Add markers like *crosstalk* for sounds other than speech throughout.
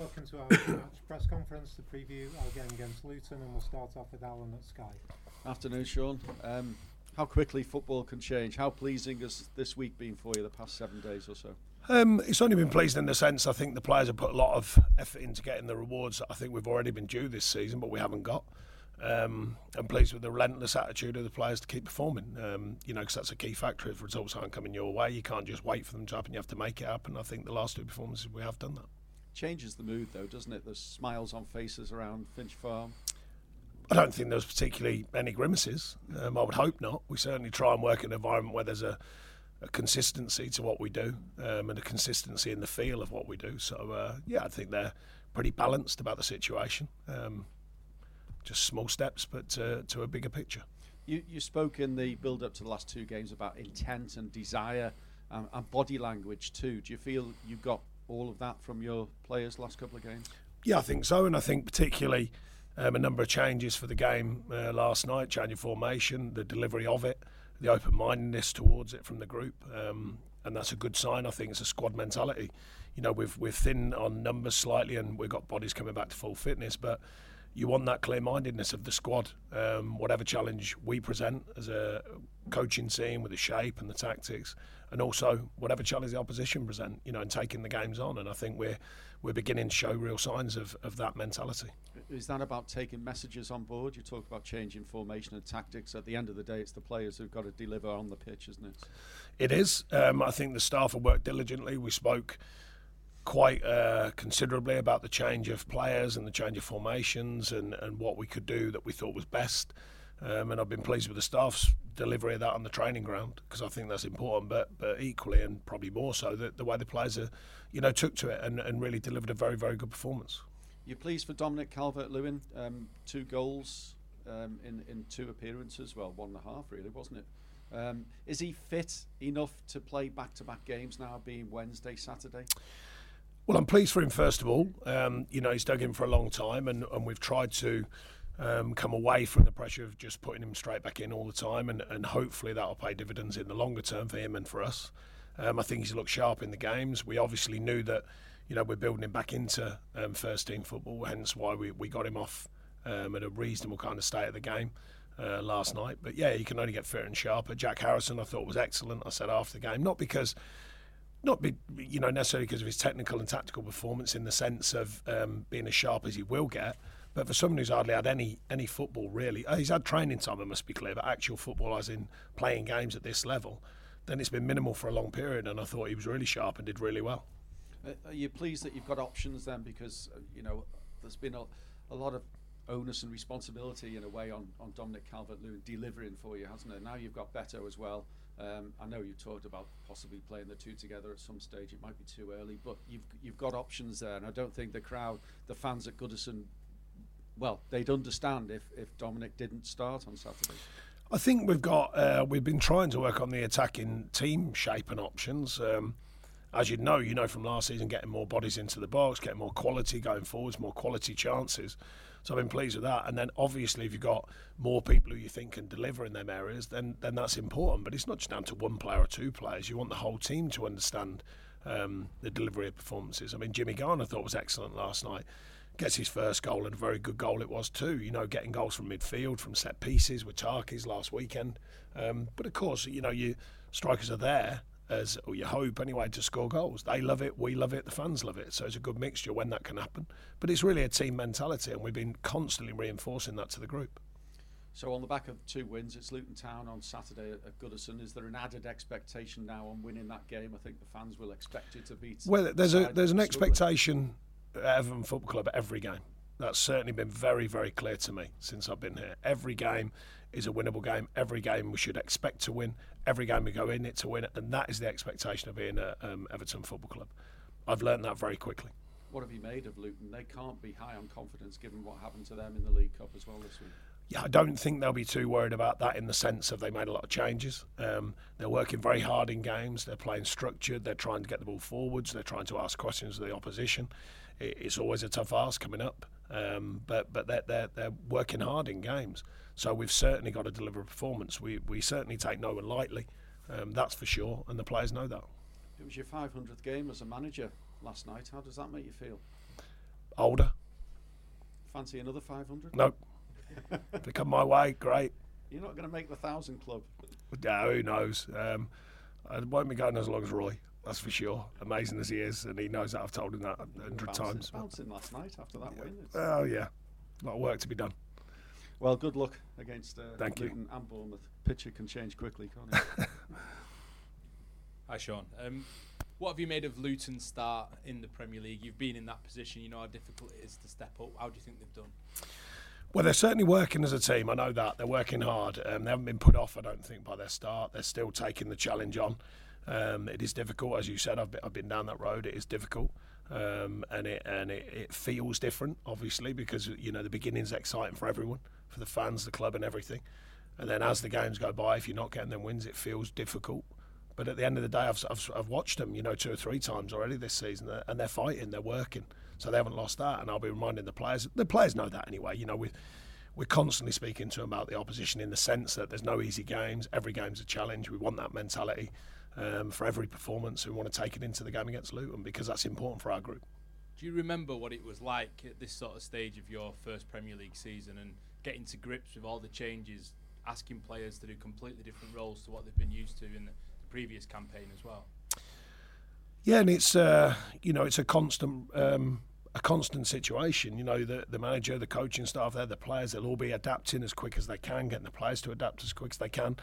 Welcome to our match press conference to preview our game against Luton, and we'll start off with Alan at Sky. Afternoon, Sean. Um, how quickly football can change. How pleasing has this week been for you, the past seven days or so? Um, it's only been pleasing in the sense I think the players have put a lot of effort into getting the rewards that I think we've already been due this season, but we haven't got. Um, I'm pleased with the relentless attitude of the players to keep performing. Um, you know, because that's a key factor. If results aren't coming your way, you can't just wait for them to happen. You have to make it happen. I think the last two performances we have done that. Changes the mood though, doesn't it? There's smiles on faces around Finch Farm. I don't think there's particularly any grimaces. Um, I would hope not. We certainly try and work in an environment where there's a, a consistency to what we do um, and a consistency in the feel of what we do. So, uh, yeah, I think they're pretty balanced about the situation. Um, just small steps, but uh, to a bigger picture. You, you spoke in the build up to the last two games about intent and desire um, and body language too. Do you feel you got all of that from your players last couple of games? Yeah, I think so, and I think particularly um, a number of changes for the game uh, last night, changing formation, the delivery of it, the open mindedness towards it from the group. Um, and that's a good sign. I think it's a squad mentality. You know, we've we're thin on numbers slightly, and we've got bodies coming back to full fitness. But you want that clear mindedness of the squad. Um, whatever challenge we present as a coaching team with the shape and the tactics, and also whatever challenge the opposition present, you know, and taking the games on. And I think we're we're beginning to show real signs of, of that mentality. Is that about taking messages on board? You talk about changing formation and tactics. At the end of the day, it's the players who've got to deliver on the pitch, isn't it? It is. Um, I think the staff have worked diligently. We spoke quite uh, considerably about the change of players and the change of formations and, and what we could do that we thought was best. Um, and I've been pleased with the staff's delivery of that on the training ground because I think that's important. But but equally and probably more so the, the way the players are, you know, took to it and, and really delivered a very very good performance. You're pleased for Dominic Calvert-Lewin, um, two goals um, in in two appearances. Well, one and a half really, wasn't it? Um, is he fit enough to play back-to-back games now, being Wednesday, Saturday? Well, I'm pleased for him, first of all. Um, you know, he's dug in for a long time, and, and we've tried to um, come away from the pressure of just putting him straight back in all the time, and, and hopefully that'll pay dividends in the longer term for him and for us. Um, I think he's looked sharp in the games. We obviously knew that, you know, we're building him back into um, first team football, hence why we, we got him off um, at a reasonable kind of state of the game. Uh, last night, but yeah, you can only get fitter and sharper. Jack Harrison, I thought was excellent. I said after the game, not because not be, you know necessarily because of his technical and tactical performance in the sense of um, being as sharp as he will get, but for someone who's hardly had any any football really, uh, he's had training time. It must be clear, but actual football, as in playing games at this level, then it's been minimal for a long period. And I thought he was really sharp and did really well. Uh, are you pleased that you've got options then? Because uh, you know there's been a, a lot of onus and responsibility in a way on, on Dominic Calvert-Lewin delivering for you, hasn't it? Now you've got Beto as well. Um, I know you talked about possibly playing the two together at some stage. It might be too early, but you've you've got options there, and I don't think the crowd, the fans at Goodison, well, they'd understand if if Dominic didn't start on Saturday. I think we've got uh, we've been trying to work on the attacking team shape and options. Um, as you know, you know from last season, getting more bodies into the box, getting more quality going forwards, more quality chances. So I've been pleased with that. And then obviously, if you've got more people who you think can deliver in them areas, then then that's important. But it's not just down to one player or two players. You want the whole team to understand um, the delivery of performances. I mean, Jimmy Garner thought was excellent last night. Gets his first goal and a very good goal it was too. You know, getting goals from midfield, from set pieces with Tarki's last weekend. Um, but of course, you know, you strikers are there as or you hope anyway to score goals. They love it, we love it, the fans love it. So it's a good mixture when that can happen. But it's really a team mentality, and we've been constantly reinforcing that to the group. So on the back of two wins, it's Luton Town on Saturday at Goodison. Is there an added expectation now on winning that game? I think the fans will expect it to beat. Well, there's a there's an expectation at Everton Football Club every game. That's certainly been very, very clear to me since I've been here. Every game is a winnable game. Every game we should expect to win. Every game we go in it to win it, and that is the expectation of being at um, Everton Football Club. I've learned that very quickly. What have you made of Luton? They can't be high on confidence given what happened to them in the League Cup as well this week. Yeah, I don't think they'll be too worried about that in the sense of they made a lot of changes. Um, they're working very hard in games. They're playing structured. They're trying to get the ball forwards. They're trying to ask questions of the opposition. It's always a tough ask coming up, um, but but they're, they're they're working hard in games. So we've certainly got to deliver a performance. We we certainly take no one lightly, um, that's for sure, and the players know that. It was your 500th game as a manager last night. How does that make you feel? older. Fancy another 500? Nope. if they come my way, great. You're not going to make the thousand club. Yeah, who knows? Um, I won't be going as long as Roy. That's for sure. Amazing as he is, and he knows that I've told him that a hundred times. Bouncing last night after that win. It's- Oh yeah, a lot of work to be done. Well, good luck against uh, Thank you. Luton and Bournemouth. Pitcher can change quickly, can't it? *laughs* Hi, Sean. Um, what have you made of Luton's start in the Premier League? You've been in that position. You know how difficult it is to step up. How do you think they've done? Well, they're certainly working as a team. I know that they're working hard. Um, they haven't been put off, I don't think, by their start. They're still taking the challenge on. Um, it is difficult, as you said. I've been, I've been down that road. It is difficult, um, and it and it, it feels different, obviously, because you know the beginning's exciting for everyone, for the fans, the club, and everything. And then as the games go by, if you're not getting them wins, it feels difficult. But at the end of the day, I've, I've, I've watched them, you know, two or three times already this season, uh, and they're fighting, they're working, so they haven't lost that. And I'll be reminding the players. The players know that anyway. You know, we we're constantly speaking to them about the opposition in the sense that there's no easy games. Every game's a challenge. We want that mentality um, for every performance. We want to take it into the game against Luton because that's important for our group. Do you remember what it was like at this sort of stage of your first Premier League season and getting to grips with all the changes, asking players to do completely different roles to what they've been used to in the, the previous campaign as well? Yeah, and it's uh, you know it's a constant um, a constant situation. You know the the manager, the coaching staff, there, the players, they'll all be adapting as quick as they can, getting the players to adapt as quick as they can,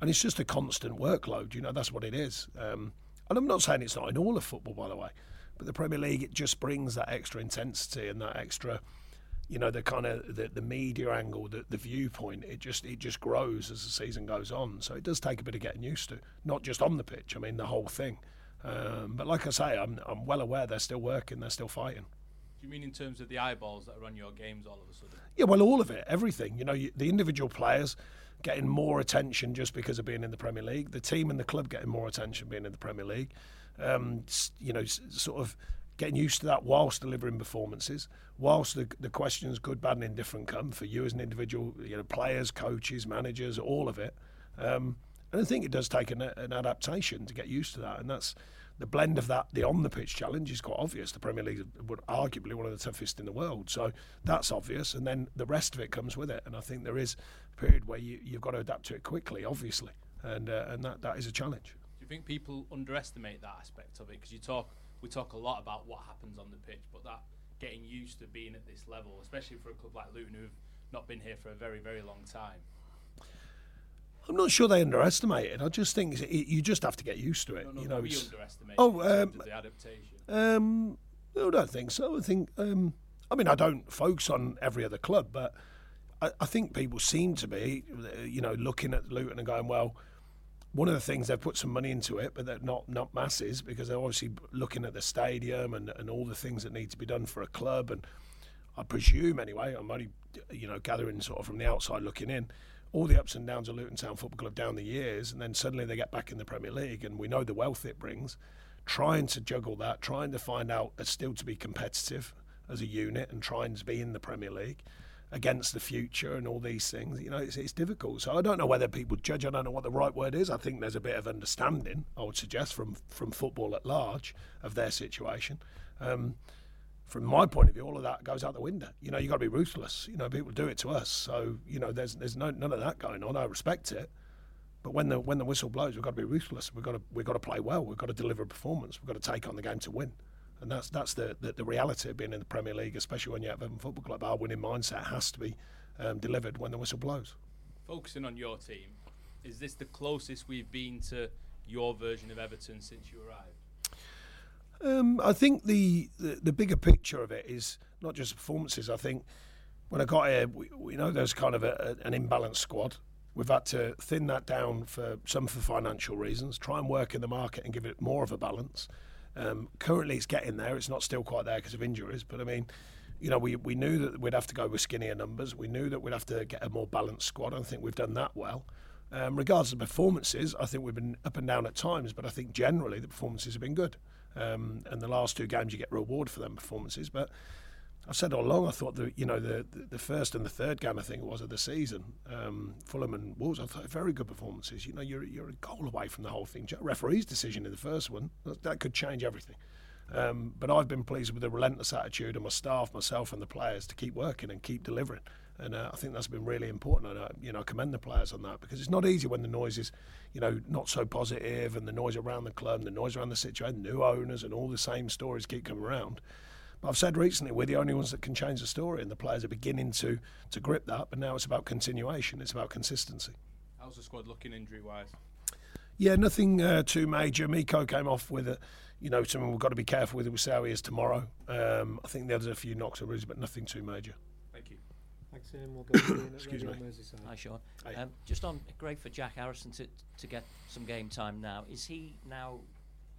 and it's just a constant workload. You know that's what it is. Um, and I'm not saying it's not in all of football, by the way, but the Premier League it just brings that extra intensity and that extra. You know the kind of the, the media angle, the, the viewpoint. It just it just grows as the season goes on. So it does take a bit of getting used to, not just on the pitch. I mean the whole thing. Um, but like I say, I'm I'm well aware they're still working, they're still fighting. Do you mean in terms of the eyeballs that are on your games all of a sudden? Yeah, well, all of it, everything. You know, you, the individual players getting more attention just because of being in the Premier League. The team and the club getting more attention being in the Premier League. Um, you know, sort of getting used to that whilst delivering performances, whilst the, the questions, good, bad, and indifferent, come for you as an individual. You know, players, coaches, managers, all of it. Um, and I think it does take an, an adaptation to get used to that, and that's the blend of that. The on the pitch challenge is quite obvious. The Premier League would arguably one of the toughest in the world, so that's obvious. And then the rest of it comes with it. And I think there is a period where you, you've got to adapt to it quickly, obviously, and uh, and that, that is a challenge. Do you think people underestimate that aspect of it? Because you talk, we talk a lot about what happens on the pitch, but that getting used to being at this level, especially for a club like Luton who've not been here for a very, very long time. I'm not sure they underestimate it. I just think it, you just have to get used to it. No, no, you know, we underestimate Oh, it in terms um, the adaptation. Um, no, I don't think so. I think, um, I mean, I don't focus on every other club, but I, I think people seem to be, you know, looking at Luton and going, well, one of the things they've put some money into it, but they're not not masses because they're obviously looking at the stadium and, and all the things that need to be done for a club. And I presume, anyway, I'm only, you know, gathering sort of from the outside looking in, all the ups and downs of Luton Town Football Club down the years, and then suddenly they get back in the Premier League, and we know the wealth it brings. Trying to juggle that, trying to find out still to be competitive as a unit, and trying to be in the Premier League against the future and all these things. You know, it's, it's difficult. So I don't know whether people judge. I don't know what the right word is. I think there's a bit of understanding. I would suggest from from football at large of their situation. Um, from my point of view, all of that goes out the window. You know, you got to be ruthless. You know, people do it to us, so you know, there's there's no none of that going on. I respect it, but when the when the whistle blows, we've got to be ruthless. We've got to we've got to play well. We've got to deliver a performance. We've got to take on the game to win, and that's that's the the, the reality of being in the Premier League, especially when you have a Football Club. Our winning mindset has to be um, delivered when the whistle blows. Focusing on your team, is this the closest we've been to your version of Everton since you arrived? Um, I think the, the the bigger picture of it is not just performances. I think when I got here, we, we know there's kind of a, a, an imbalanced squad. We've had to thin that down for some for financial reasons. Try and work in the market and give it more of a balance. Um, currently, it's getting there. It's not still quite there because of injuries, but I mean, you know, we, we knew that we'd have to go with skinnier numbers. We knew that we'd have to get a more balanced squad. I think we've done that well. Um, regardless of performances, I think we've been up and down at times, but I think generally the performances have been good. Um, and the last two games, you get reward for them performances. But I've said all along, I thought the you know the, the first and the third game, I think it was of the season, um, Fulham and Wolves, I thought very good performances. You know, you're you're a goal away from the whole thing. Referee's decision in the first one that, that could change everything. Um, but I've been pleased with the relentless attitude of my staff, myself, and the players to keep working and keep delivering. And uh, I think that's been really important. And uh, you know, I commend the players on that because it's not easy when the noise is, you know, not so positive, and the noise around the club, the noise around the situation, new owners, and all the same stories keep coming around. But I've said recently we're the only ones that can change the story, and the players are beginning to to grip that. But now it's about continuation. It's about consistency. How's the squad looking injury wise? Yeah, nothing uh, too major. Miko came off with a, you know, something we've got to be careful with. We'll see how he is tomorrow. Um, I think there's a few knocks and bruises, but nothing too major. Thank you. Thanks, Ian. We'll go to Excuse me. Hi, Sean. Hey. Um, just on great for Jack Harrison to to get some game time now. Is he now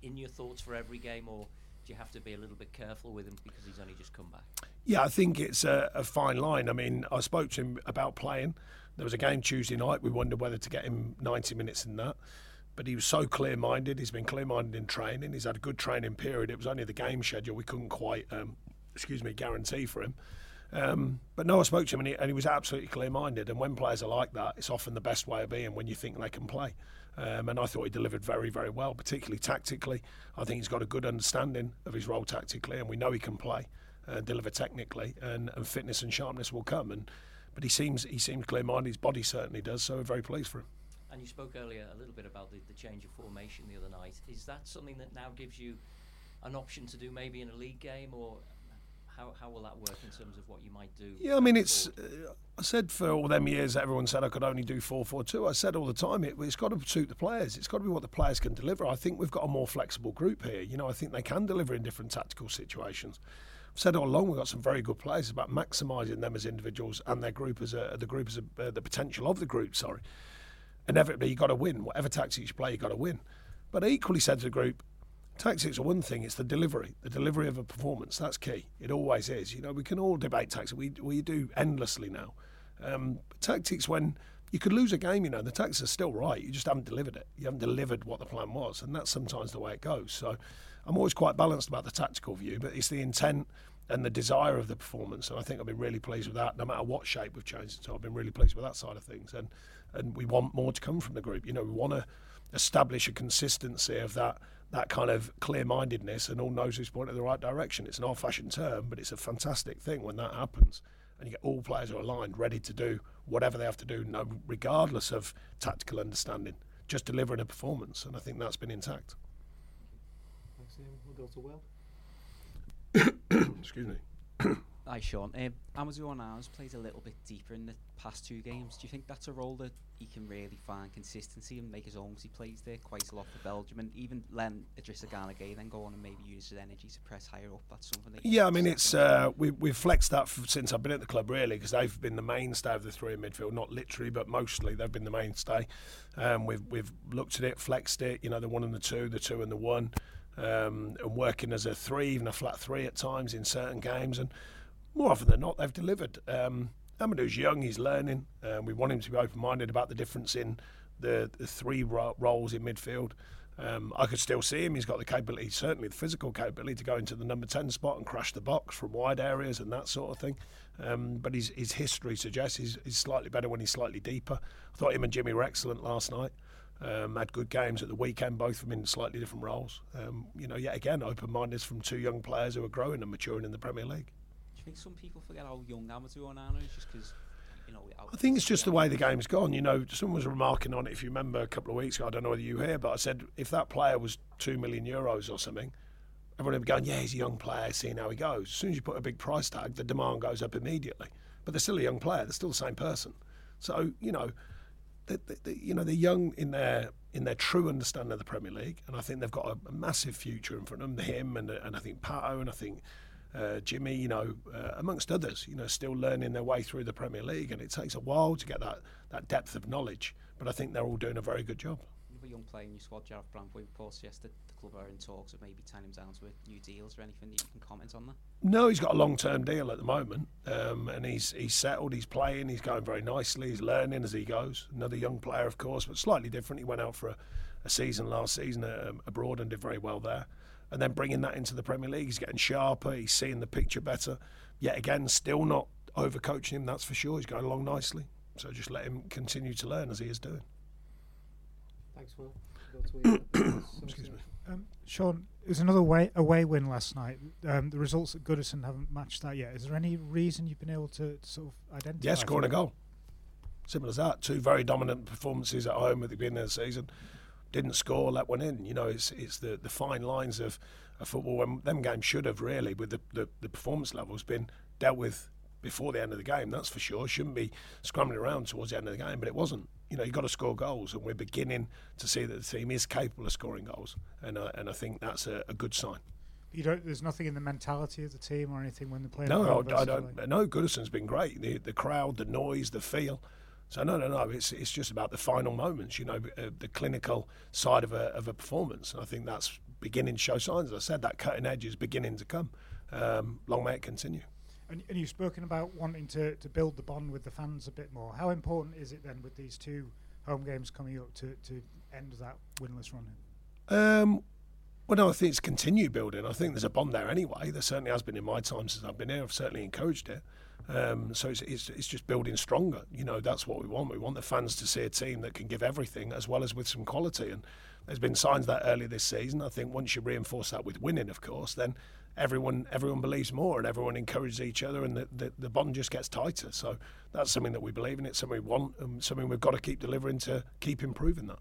in your thoughts for every game, or do you have to be a little bit careful with him because he's only just come back? Yeah, I think it's a, a fine line. I mean, I spoke to him about playing. There was a game Tuesday night. We wondered whether to get him 90 minutes in that. But he was so clear minded. He's been clear minded in training. He's had a good training period. It was only the game schedule we couldn't quite, um, excuse me, guarantee for him. Um, but no, I spoke to him and he, and he was absolutely clear minded. And when players are like that, it's often the best way of being when you think they can play. Um, and I thought he delivered very, very well, particularly tactically. I think he's got a good understanding of his role tactically, and we know he can play, uh, deliver technically, and, and fitness and sharpness will come. And but he seems he seems clear minded. His body certainly does. So we're very pleased for him. And you spoke earlier a little bit about the, the change of formation the other night. Is that something that now gives you an option to do maybe in a league game, or how, how will that work in terms of what you might do? Yeah, I mean, it's. Uh, I said for all them years, everyone said I could only do four four two. I said all the time, it, it's got to suit the players. It's got to be what the players can deliver. I think we've got a more flexible group here. You know, I think they can deliver in different tactical situations. I've said all along we've got some very good players. It's about maximising them as individuals and their group as a, the group as a, uh, the potential of the group. Sorry, inevitably you've got to win. Whatever tactics you play, you've got to win. But I equally said to the group, Tactics are one thing; it's the delivery, the delivery of a performance. That's key. It always is. You know, we can all debate tactics. We we do endlessly now. Um, tactics, when you could lose a game, you know, the tactics are still right. You just haven't delivered it. You haven't delivered what the plan was, and that's sometimes the way it goes. So, I'm always quite balanced about the tactical view, but it's the intent and the desire of the performance. And I think I've been really pleased with that. No matter what shape we've changed it to, I've been really pleased with that side of things. And and we want more to come from the group. You know, we want to establish a consistency of that that kind of clear-mindedness and all knows who's pointing in the right direction. It's an old-fashioned term, but it's a fantastic thing when that happens, and you get all players are aligned, ready to do whatever they have to do, no, regardless of tactical understanding, just delivering a performance, and I think that's been intact. Thanks, Ian. We'll go to Will. *coughs* Excuse me. *coughs* Hi, Sean. Um, Amadou Onana's played a little bit deeper in the past two games. Do you think that's a role that he can really find consistency and make his own? 'Cause he plays there quite a lot for Belgium, and even Len Idrissa Gana then go on and maybe use his energy to press higher up. That's something. That Yeah, I mean it's uh, we we've flexed that f- since I've been at the club really because they've been the mainstay of the three in midfield, not literally but mostly they've been the mainstay. Um, we've we've looked at it, flexed it, you know, the one and the two, the two and the one, um, and working as a three, even a flat three at times in certain games, and more often than not they've delivered. Um, Amadou's young, he's learning. Um, we want him to be open-minded about the difference in the, the three ro- roles in midfield. Um, I could still see him. He's got the capability, certainly the physical capability, to go into the number 10 spot and crash the box from wide areas and that sort of thing. Um, but his, his history suggests he's, he's slightly better when he's slightly deeper. I thought him and Jimmy were excellent last night. Um, had good games at the weekend, both of them in slightly different roles. Um, you know, yet again, open mindedness from two young players who are growing and maturing in the Premier League. Think some people forget how young Amadou Onana is just because, you know? I think it's just the way the game's gone. You know, someone was remarking on it, if you remember, a couple of weeks ago. I don't know whether you were here, but I said if that player was two million euros or something, everyone would be going, "Yeah, he's a young player, seeing how he goes." As soon as you put a big price tag, the demand goes up immediately. But they're still a young player; they're still the same person. So you know, they, they, they- you know, they're young in their in their true understanding of the Premier League, and I think they've got a, a massive future in front of them. Him and and I think Pato and I think uh, Jimmy, you know, uh, amongst others, you know, still learning their way through the Premier League, and it takes a while to get that, that depth of knowledge. But I think they're all doing a very good job. Another young player in your squad, Jarrad Branthwaite, reports yesterday the club are in talks of maybe tying him down to a new deals or anything that you can comment on that. No, he's got a long-term deal at the moment, um, and he's he's settled. He's playing. He's going very nicely. He's learning as he goes. Another young player, of course, but slightly different. He went out for a, a season last season um, abroad and did very well there. And then bringing that into the Premier League, he's getting sharper. He's seeing the picture better. Yet again, still not overcoaching him. That's for sure. He's going along nicely. So just let him continue to learn as he is doing. Thanks, Will. *coughs* Excuse me. Um, Sean, it was another way, away win last night. Um, the results at Goodison haven't matched that yet. Is there any reason you've been able to, to sort of identify? Yeah, scoring a goal. Simple as that. Two very dominant performances at home at the beginning of the season. Didn't score, let one in. You know, it's it's the, the fine lines of, of football. When them games should have really, with the, the, the performance levels, been dealt with before the end of the game. That's for sure. Shouldn't be scrambling around towards the end of the game, but it wasn't. You know, you've got to score goals, and we're beginning to see that the team is capable of scoring goals, and uh, and I think that's a, a good sign. You don't. There's nothing in the mentality of the team or anything when they're playing. No, I, I don't. No, Goodison's been great. The the crowd, the noise, the feel. So no, no, no. It's it's just about the final moments. You know, uh, the clinical side of a of a performance. And I think that's beginning to show signs. As I said, that cutting edge is beginning to come. Um, long may it continue. And, and you've spoken about wanting to, to build the bond with the fans a bit more. How important is it then with these two home games coming up to, to end that winless run? Um, well, no, I think it's continued building. I think there's a bond there anyway. There certainly has been in my time since I've been here. I've certainly encouraged it. Um, so it's, it's, it's just building stronger. You know, that's what we want. We want the fans to see a team that can give everything as well as with some quality. And there's been signs that earlier this season. I think once you reinforce that with winning, of course, then everyone everyone believes more and everyone encourages each other and the, the, the bond just gets tighter. So that's something that we believe in. It's something we want and something we've got to keep delivering to keep improving that.